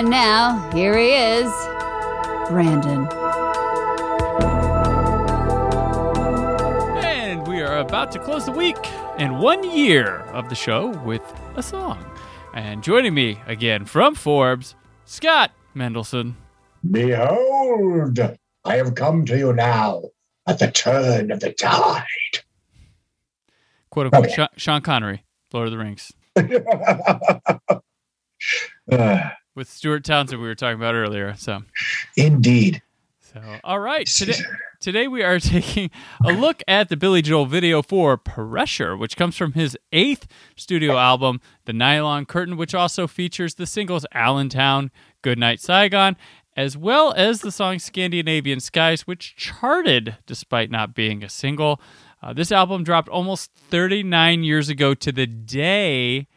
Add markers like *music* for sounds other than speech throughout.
And now, here he is, Brandon. And we are about to close the week and one year of the show with a song. And joining me again from Forbes, Scott Mendelson. Behold, I have come to you now at the turn of the tide. Quote unquote Okay. Sean, Sean Connery, Lord of the Rings. Uh, *laughs* *laughs* With Stuart Townsend, we were talking about earlier. So, indeed. so all right. Today, today we are *laughs* taking a look at the Billy Joel video for Pressure, which comes from his eighth studio album, The Nylon Curtain, which also features the singles Allentown, Goodnight Saigon, as well as the song Scandinavian Skies, which charted despite not being a single. Uh, this album dropped almost 39 years ago to the day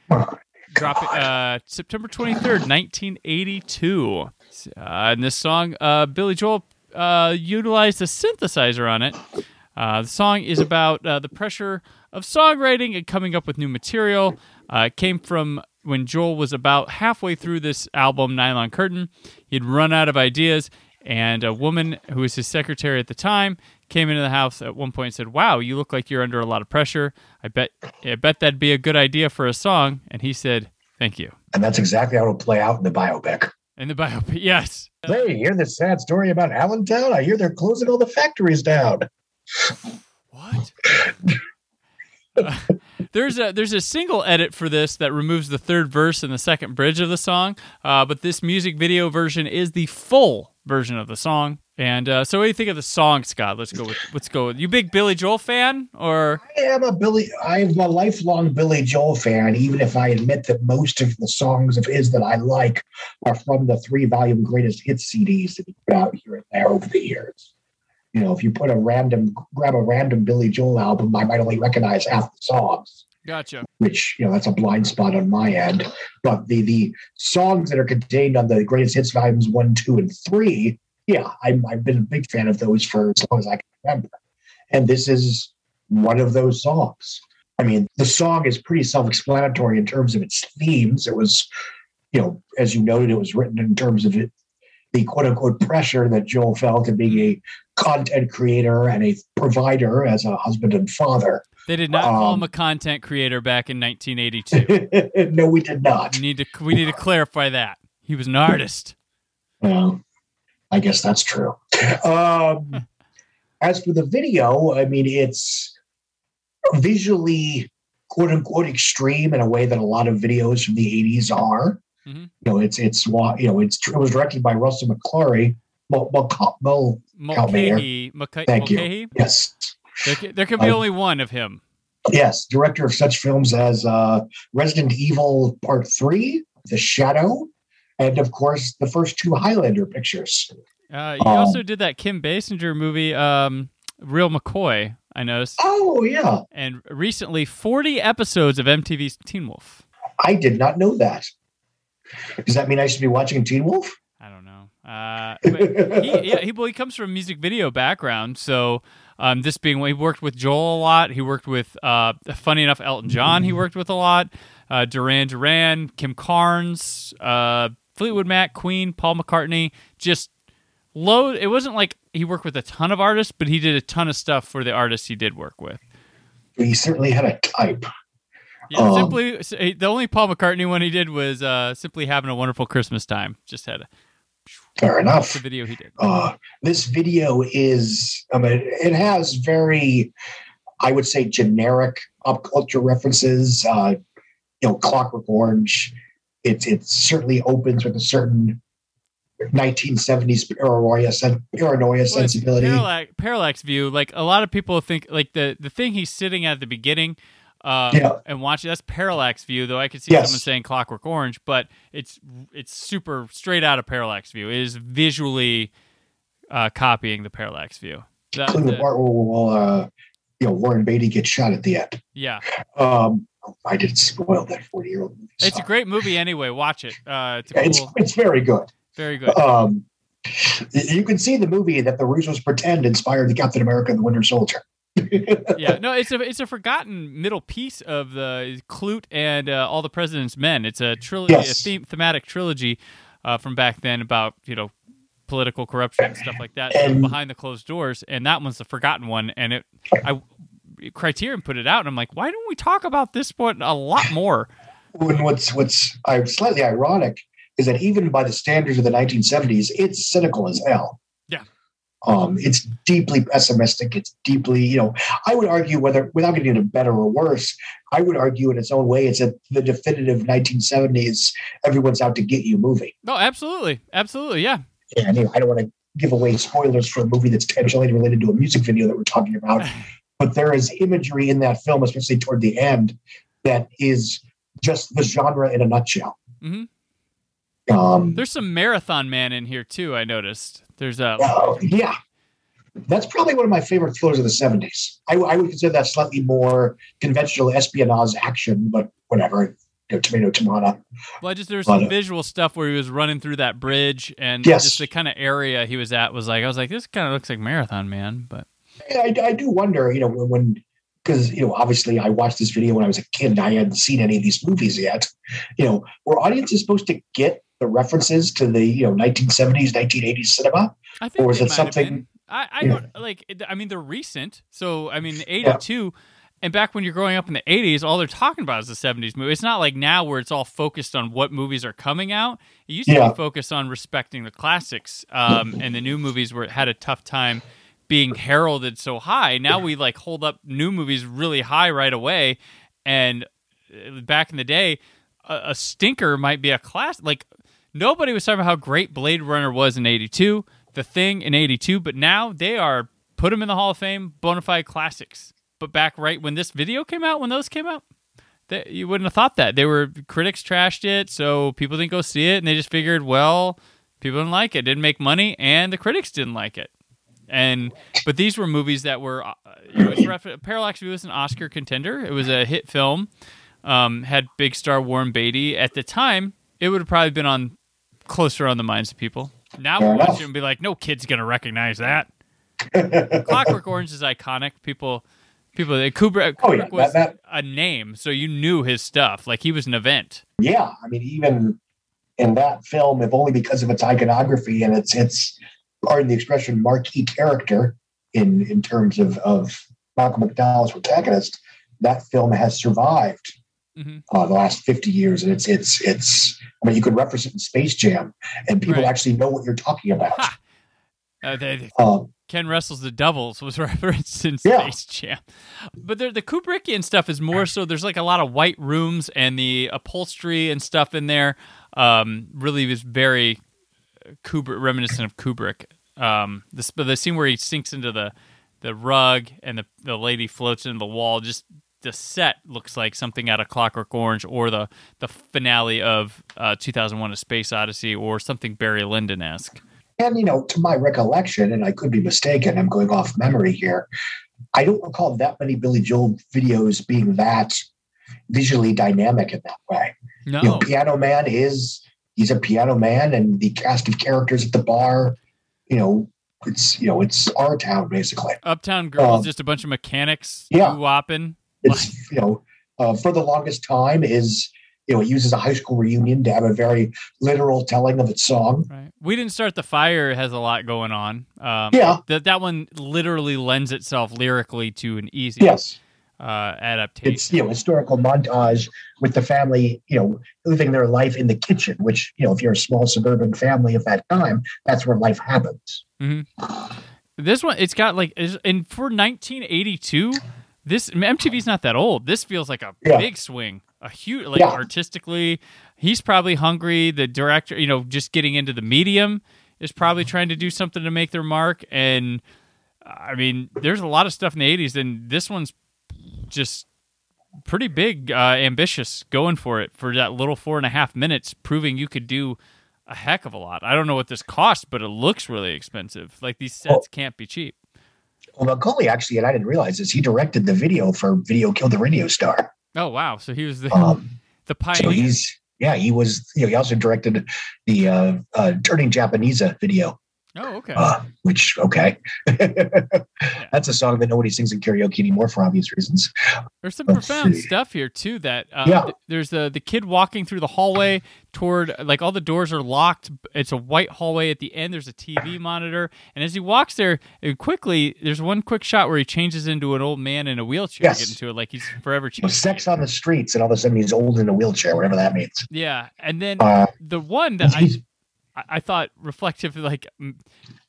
dropping uh, September 23rd, 1982. Uh, and this song, uh, Billy Joel uh, utilized a synthesizer on it. Uh, the song is about uh, the pressure of songwriting and coming up with new material. Uh, it came from when Joel was about halfway through this album, Nylon Curtain. He'd run out of ideas, and a woman who was his secretary at the time came into the house at one point and said, "Wow, you look like you're under a lot of pressure. I bet, I bet that'd be a good idea for a song." And he said, "Thank you." And that's exactly how it'll play out in the biopic. In the biopic, *laughs* yes. Hey, hear this sad story about Allentown? I hear they're closing all the factories down. What? Uh, *laughs* there's a there's a single edit for this that removes the third verse and the second bridge of the song, uh, but this music video version is the full version of the song. And uh, so, what do you think of the song, Scott? Let's go with let's go. With, you big Billy Joel fan or I am a Billy. I'm a lifelong Billy Joel fan, even if I admit that most of the songs of his that I like are from the three-volume greatest hits CDs that he put out here and there over the years. You know, if you put a random, grab a random Billy Joel album, I might only recognize half the songs, gotcha? Which you know that's a blind spot on my end. But the the songs that are contained on the greatest hits volumes one, two, and three, yeah, I'm, I've been a big fan of those for as long as I can remember. And this is one of those songs. I mean, the song is pretty self-explanatory in terms of its themes. It was, you know, as you noted, it was written in terms of it, the quote-unquote pressure that Joel felt in being a content creator and a provider as a husband and father. They did not call Um, him a content creator back in 1982. *laughs* no, we did not. we need to we need to clarify that he was an artist. Well, I guess that's true. *laughs* Um, as for the video, I mean, it's visually quote unquote extreme in a way that a lot of videos from the 80s are. Mhm. You know, it's it's you know, it's it was directed by Russell McClary. Well, well, Mul- Mul- Help me here. Mulcahy, Mulca- Thank you. Mulcahy? yes, There, ca- there can be Uh, only one of him. yes, director of such films as uh, Resident Evil Part Three, The Shadow, and of course the first two Highlander pictures. Uh, he Um, also did that Kim Basinger movie, um, Real McCoy. I noticed, Oh yeah, and recently 40 episodes of MTV's Teen Wolf. I did not know that. Does that mean I should be watching Teen Wolf? I don't know. Uh, he, yeah, he, well, he comes from a music video background, so um, this being he worked with Joel a lot. He worked with, uh, funny enough, Elton John. He worked with a lot. Uh, Duran Duran, Kim Carnes, uh, Fleetwood Mac, Queen, Paul McCartney. Just load. It wasn't like he worked with a ton of artists, but he did a ton of stuff for the artists he did work with. He certainly had a type. Yeah, Um, simply the only Paul McCartney one he did was uh, simply having a wonderful Christmas time. Just had a, Fair enough. the video he did. Uh, this video is, I mean, it has very, I would say, generic pop culture references. Uh, you know, Clockwork Orange. It it certainly opens with a certain 1970s paranoia, paranoia Well, sensibility. Parallax, parallax view. Like a lot of people think, like the the thing he's sitting at the beginning, uh, Yeah. and watching that's parallax view. Though I could see Yes. someone saying Clockwork Orange, but it's it's super straight out of parallax view. It is visually uh, copying the parallax view. The- including the part where, uh, you know Warren Beatty gets shot at the end. yeah, Um, I didn't spoil that 40 year old movie. it's a great movie anyway. Watch it. Uh, it's It's cool, it's very good. very good. Um, you can see the movie that the Russos pretend inspired the Captain America and the Winter Soldier. Yeah, no, it's a it's a forgotten middle piece of the Klute and uh, all the President's Men. It's a trilogy, Yes. a theme, thematic trilogy uh, from back then about you know political corruption and stuff like that And- behind the closed doors. And that one's the forgotten one. And it, I, Criterion put it out, and I'm like, why don't we talk about this one a lot more? when what's what's uh, slightly ironic is that even by the standards of the 1970s, it's cynical as hell. Yeah. Um, it's deeply pessimistic. It's deeply, you know, I would argue whether, without getting into better or worse, I would argue in its own way, it's a, the definitive 1970s, everyone's out to get you movie. No, absolutely, absolutely, yeah. You know, I don't want to give away spoilers for a movie that's tangentially related to a music video that we're talking about, *laughs* but there is imagery in that film, especially toward the end, that is just the genre in a nutshell. Mhm. Um, There's some Marathon Man in here too. I noticed. There's a uh, yeah, that's probably one of my favorite thrillers of the '70s. I, I would consider that slightly more conventional espionage action, but whatever. You know, tomato, tomato. Well, I just there was some uh, visual stuff where he was running through that bridge, and Yes. just the kind of area he was at was like I was like, this kind of looks like Marathon Man, but I, I do wonder, you know, when because you know, obviously, I watched this video when I was a kid. and I hadn't seen any of these movies yet. You know, were audiences supposed to get the references to the you know 1970s, 1980s cinema? I think Or is it something- I, I Yeah. don't like. I mean, they're recent, so I mean, '82. And back when you're growing up in the 80s, all they're talking about is the 70s movie. It's not like now where it's all focused on what movies are coming out. It used to Yeah. be focused on respecting the classics, um, and the new movies were had a tough time being heralded so high. Now we like hold up new movies really high right away, and uh, back in the day, a, a stinker might be a class. Like nobody was talking about how great Blade Runner was in '82, The Thing in '82, but now they are put them in the Hall of Fame, bona fide classics. But back right when this video came out, when those came out, they, you wouldn't have thought that. They were critics trashed it, so people didn't go see it, and they just figured, well, people didn't like it, didn't make money, and the critics didn't like it. And but these were movies that were, uh, *clears throat* Parallax View was an Oscar contender. It was a hit film. Um, had big star Warren Beatty at the time. It would have probably been on closer on the minds of people. Now we watch it and be like, no kid's gonna recognize that. *laughs* Clockwork Orange is iconic. People, people. Uh, Kubrick, Oh, yeah, Kubrick was that- a name, so you knew his stuff. Like he was an event. Yeah, I mean, even in that film, if only because of its iconography and its its pardon the expression marquee character in in terms of of Malcolm McDowell's protagonist, that film has survived Mhm. uh, the last fifty years, and it's it's it's. I mean, you could reference it in Space Jam, and people Right. actually know what you're talking about. Uh, they, Um, Ken Russell's The Devils was *laughs* referenced in Yeah. Space Jam. But the, the Kubrickian stuff is more so there's like a lot of white rooms and the upholstery and stuff in there um, really is very Kubrick, reminiscent of Kubrick. Um, the, the scene where he sinks into the, the rug and the, the lady floats into the wall, just the set looks like something out of Clockwork Orange or the, the finale of uh, 2001 A Space Odyssey or something Barry Lyndon esque. And you know, to my recollection, and I could be mistaken, I'm going off memory here. I don't recall that many Billy Joel videos being that visually dynamic in that way. No. You know, Piano Man is he's a piano man, and the cast of characters at the bar, you know, it's you know, it's our town basically. Uptown Girl is Um, just a bunch of mechanics yeah. whopping. It's you know, uh, for the longest time is you know, it uses a high school reunion to have a very literal telling of its song. Right. We didn't start the fire has a lot going on. Um, Yeah. That that one literally lends itself lyrically to an easy Yes. uh, adaptation. it's you know historical montage with the family you know living their life in the kitchen which you know if you're a small suburban family of that time that's where life happens This one, it's got like, and for 1982, this MTV's not that old. This feels like a Yeah. big swing, a huge like Yeah. artistically. He's probably hungry. The director, you know, just getting into the medium is probably trying to do something to make their mark. And I mean, there's a lot of stuff in the '80s, and this one's just pretty big, uh, ambitious, going for it for that little four and a half minutes, proving you could do a heck of a lot. I don't know what this cost, but it looks really expensive. Like these sets Oh. can't be cheap. Well, Mulcahy actually, and I didn't realize this, he directed the video for Video Killed the Radio Star. Oh wow! So he was the Um, *laughs* the so he's, yeah, he was, you know, he also directed the uh, uh, Turning Japanese video, oh okay. uh, which, okay. *laughs* That's a song that nobody sings in karaoke anymore for obvious reasons. There's some let's profound see. stuff here too. That uh, Yeah. th- there's the the kid walking through the hallway toward like all the doors are locked. It's a white hallway. At the end, there's a TV monitor, and as he walks there, uh, quickly there's one quick shot where he changes into an old man in a wheelchair, Yes. get into it like he's forever changed. sex on the streets, and all of a sudden he's old in a wheelchair, whatever that means. Yeah, and then Uh, the one that I I I thought reflective, like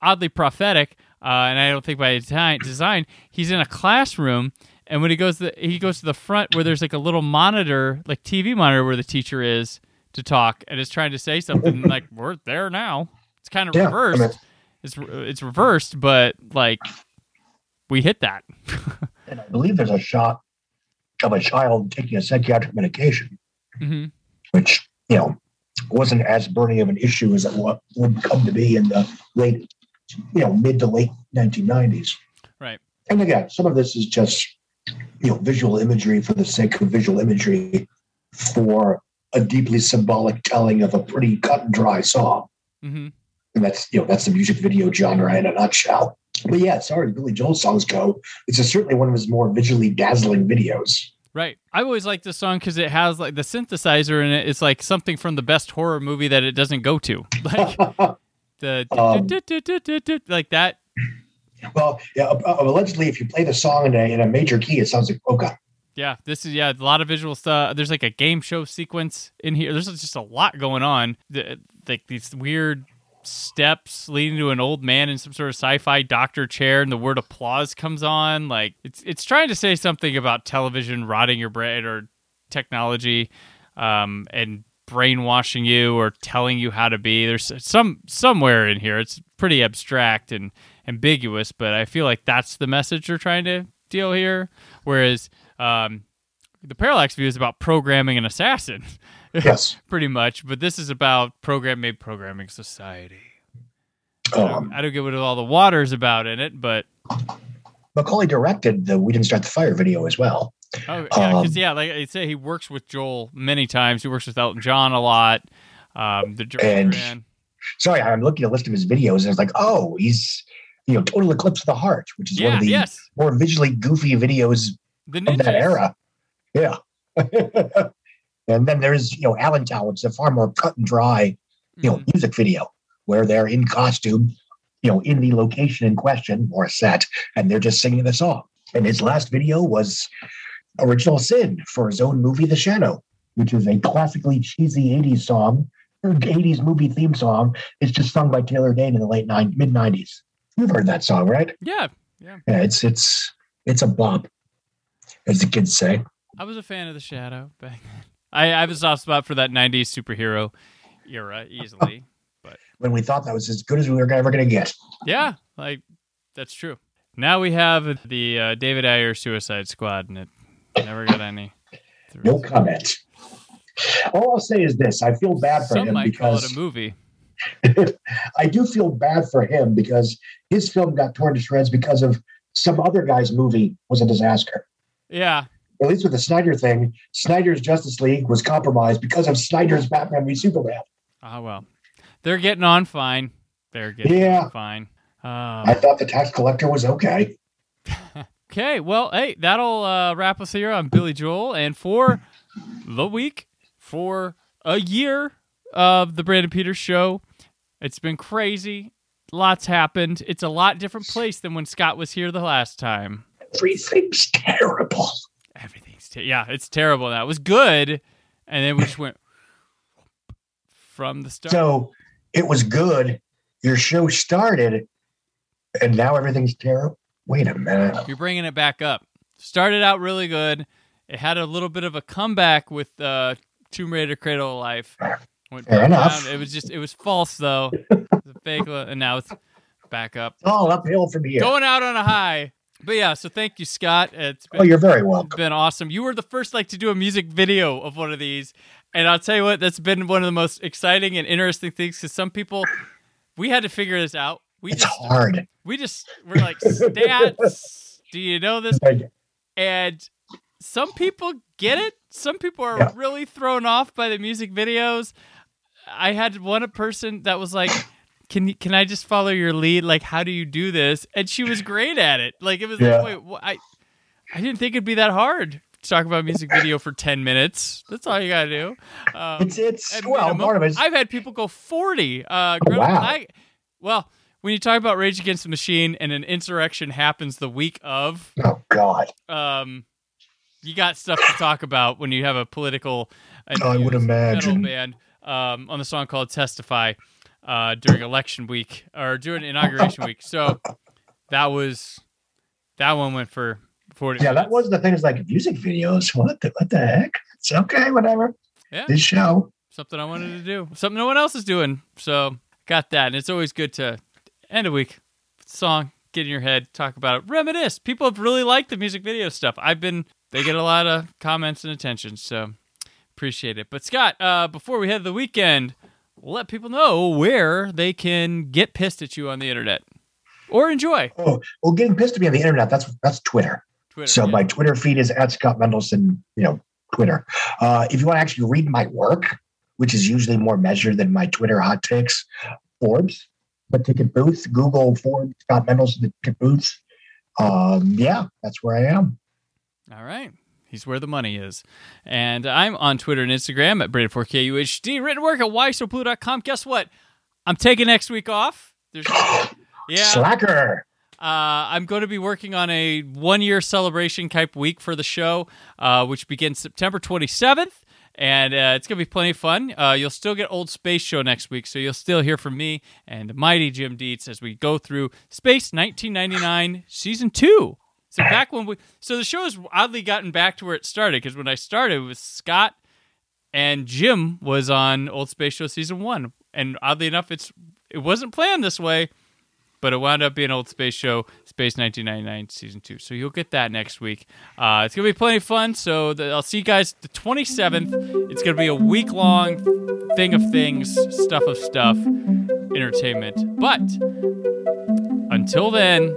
oddly prophetic, uh, and I don't think by design, design, he's in a classroom, and when he goes, the, he goes to the front where there's like a little monitor, like TV monitor, where the teacher is to talk, and is trying to say something *laughs* like we're there now. It's kind of Yeah, I reversed. mean- it's it's reversed, but like we hit that. *laughs* and I believe there's a shot of a child taking a psychiatric medication, hmm which, you know, wasn't as burning of an issue as it would come to be in the late, you know, mid to late 1990s. Right. And again, some of this is just, you know, visual imagery for the sake of visual imagery for a deeply symbolic telling of a pretty cut and dry song. Mm-hmm. And that's, you know, that's the music video genre in a nutshell. But yeah, as far as Billy Joel songs go, it's certainly one of his more visually dazzling videos. Right. I always like this song because it has like the synthesizer in it. It's like something from the best horror movie that it doesn't go to. *laughs* Like *laughs* the Um, like that. Well, yeah, uh, uh, allegedly, if you play the song in a, in a major key, it sounds like polka. Yeah, this is yeah, a lot of visual stuff. There's like a game show sequence in here. There's just a lot going on. The, like these weird steps leading to an old man in some sort of sci-fi doctor chair, and the word applause comes on. Like it's it's trying to say something about television rotting your brain or technology, um, and brainwashing you or telling you how to be. There's some somewhere in here. It's pretty abstract and ambiguous, but I feel like that's the message they're trying to deal here. Whereas um, the parallax view is about programming an assassin, *laughs* *laughs* Yes. pretty much. But this is about program made programming society. Um, I don't get what all the water's about in it, but Mulcahy directed the "We Didn't Start the Fire" video as well. oh yeah, Um, yeah, like I say, he works with Joel many times. He works with Elton John a lot. Um, the And-. Sorry, I'm looking at a list of his videos, and it's like, oh, he's you know, Total Eclipse of the Heart, which is one of the yes, more visually goofy videos the of that era. Yeah. *laughs* and then there's you know Allentown, which is a far more cut and dry you know Mhm. music video where they're in costume, you know, in the location in question or set, and they're just singing the song. And his last video was original sin for his own movie The Shadow, which is a classically cheesy 80s song, 80s movie theme song. It's just sung by Taylor Dayne in the late nine, mid 90s. You've heard that song, right? Yeah, Yeah, it's it's it's a bop, as the kids say. I was a fan of the Shadow back then. I, I have a soft spot for that '90s superhero era, easily. *laughs* But when we thought that was as good as we were ever going to get. Yeah, like that's true. Now we have the uh, David Ayer Suicide Squad, and it never got any. No comment. All I'll say is this: I feel bad for Some him might call because it a movie. *laughs* I do feel bad for him because his film got torn to shreds because of some other guy's movie was a disaster. Yeah, At least with the Snyder thing, Snyder's Justice League was compromised because of Snyder's Batman v Superman. Ah, well, they're getting on fine. They're getting Yeah. on fine. I Uh, thought the tax collector was okay. *laughs* okay, well, hey, that'll uh, wrap us here on Billy Joel, and for *laughs* the week, for a year of the Brandon Peters Show, it's been crazy. Lots happened. It's a lot different place than when Scott was here the last time. Everything's terrible. Everything's te- yeah, it's terrible That was good, and then we just went *laughs* from the start. So it was good. Your show started, and now everything's terrible. Wait a minute. You're bringing it back up. started out really good. It had a little bit of a comeback with uh, Tomb Raider: Cradle of Life. Went Fair enough. down. It was just it was false though. It was a fake, and now it's back up, All uphill from here. going out on a high. But yeah, so thank you, Scott. It's been, Oh, you're very it's welcome. been awesome. You were the first like to do a music video of one of these, and I'll tell you what, that's been one of the most exciting and interesting things because some people we had to figure this out. We It's just hard. we just we're like stats. Do you know this? And some people get it. Some people are Yeah. really thrown off by the music videos. I had one person that was like, "Can you, can I just follow your lead? Like, how do you do this?" And she was great at it. Like, it was Yeah. like, "Wait, wh- I I didn't think it'd be that hard to talk about a music video for ten minutes. That's all you gotta do." Um, It's it's well, minimum. part of it. Is, I've had people go 40. Uh, Oh, wow. I, well, when you talk about Rage Against the Machine and an insurrection happens the week of, oh God, um, you got stuff to talk about when you have a political I would metal imagine. band um, on the song called "Testify" uh, during election week or during inauguration week. So that was that one went for 40. yeah, that was the thing. Is like music videos. What the what the heck? It's okay, whatever. Yeah. This show. something I wanted to do, something no one else is doing. So got that, and it's always good to end a week song, get in your head, talk about it, reminisce. People have really liked the music video stuff. I've been they get a lot of comments and attention, so appreciate it. But Scott, uh, before we head to the weekend, let people know where they can get pissed at you on the internet or enjoy Oh, well, getting pissed at me on the internet. That's that's Twitter. Twitter. So yeah. my Twitter feed is at Scott Mendelson, you know, Twitter. Uh, if you want to actually read my work, which is usually more measured than my Twitter hot takes, Forbes, the ticket booth, Google Forbes, Scott Mendelson, the ticket booth. Um, yeah, that's where I am. All right. He's where the money is. And I'm on Twitter and Instagram at Brandon4KUHD. Written work at whysoblue.com. Guess what? I'm taking next week off. There's *gasps* Yeah. Slacker. Uh, I'm going to be working on a one year celebration type week for the show, uh, which begins September 27th. And uh, it's going to be plenty of fun. Uh, you'll still get Old Space Show next week, so you'll still hear from me and the mighty Jim Dietz as we go through Space 1999 Season 2. So back when we, so the show has oddly gotten back to where it started because when I started, it was Scott and Jim was on Old Space Show Season 1. And oddly enough, it's it wasn't planned this way but it wound up being Old Space Show Space 1999 Season 2. So you'll get that next week. Uh, it's to be plenty of fun. So the, I'll see you guys the 27th. It's to be a week long thing of things, stuff of stuff, entertainment. But until then,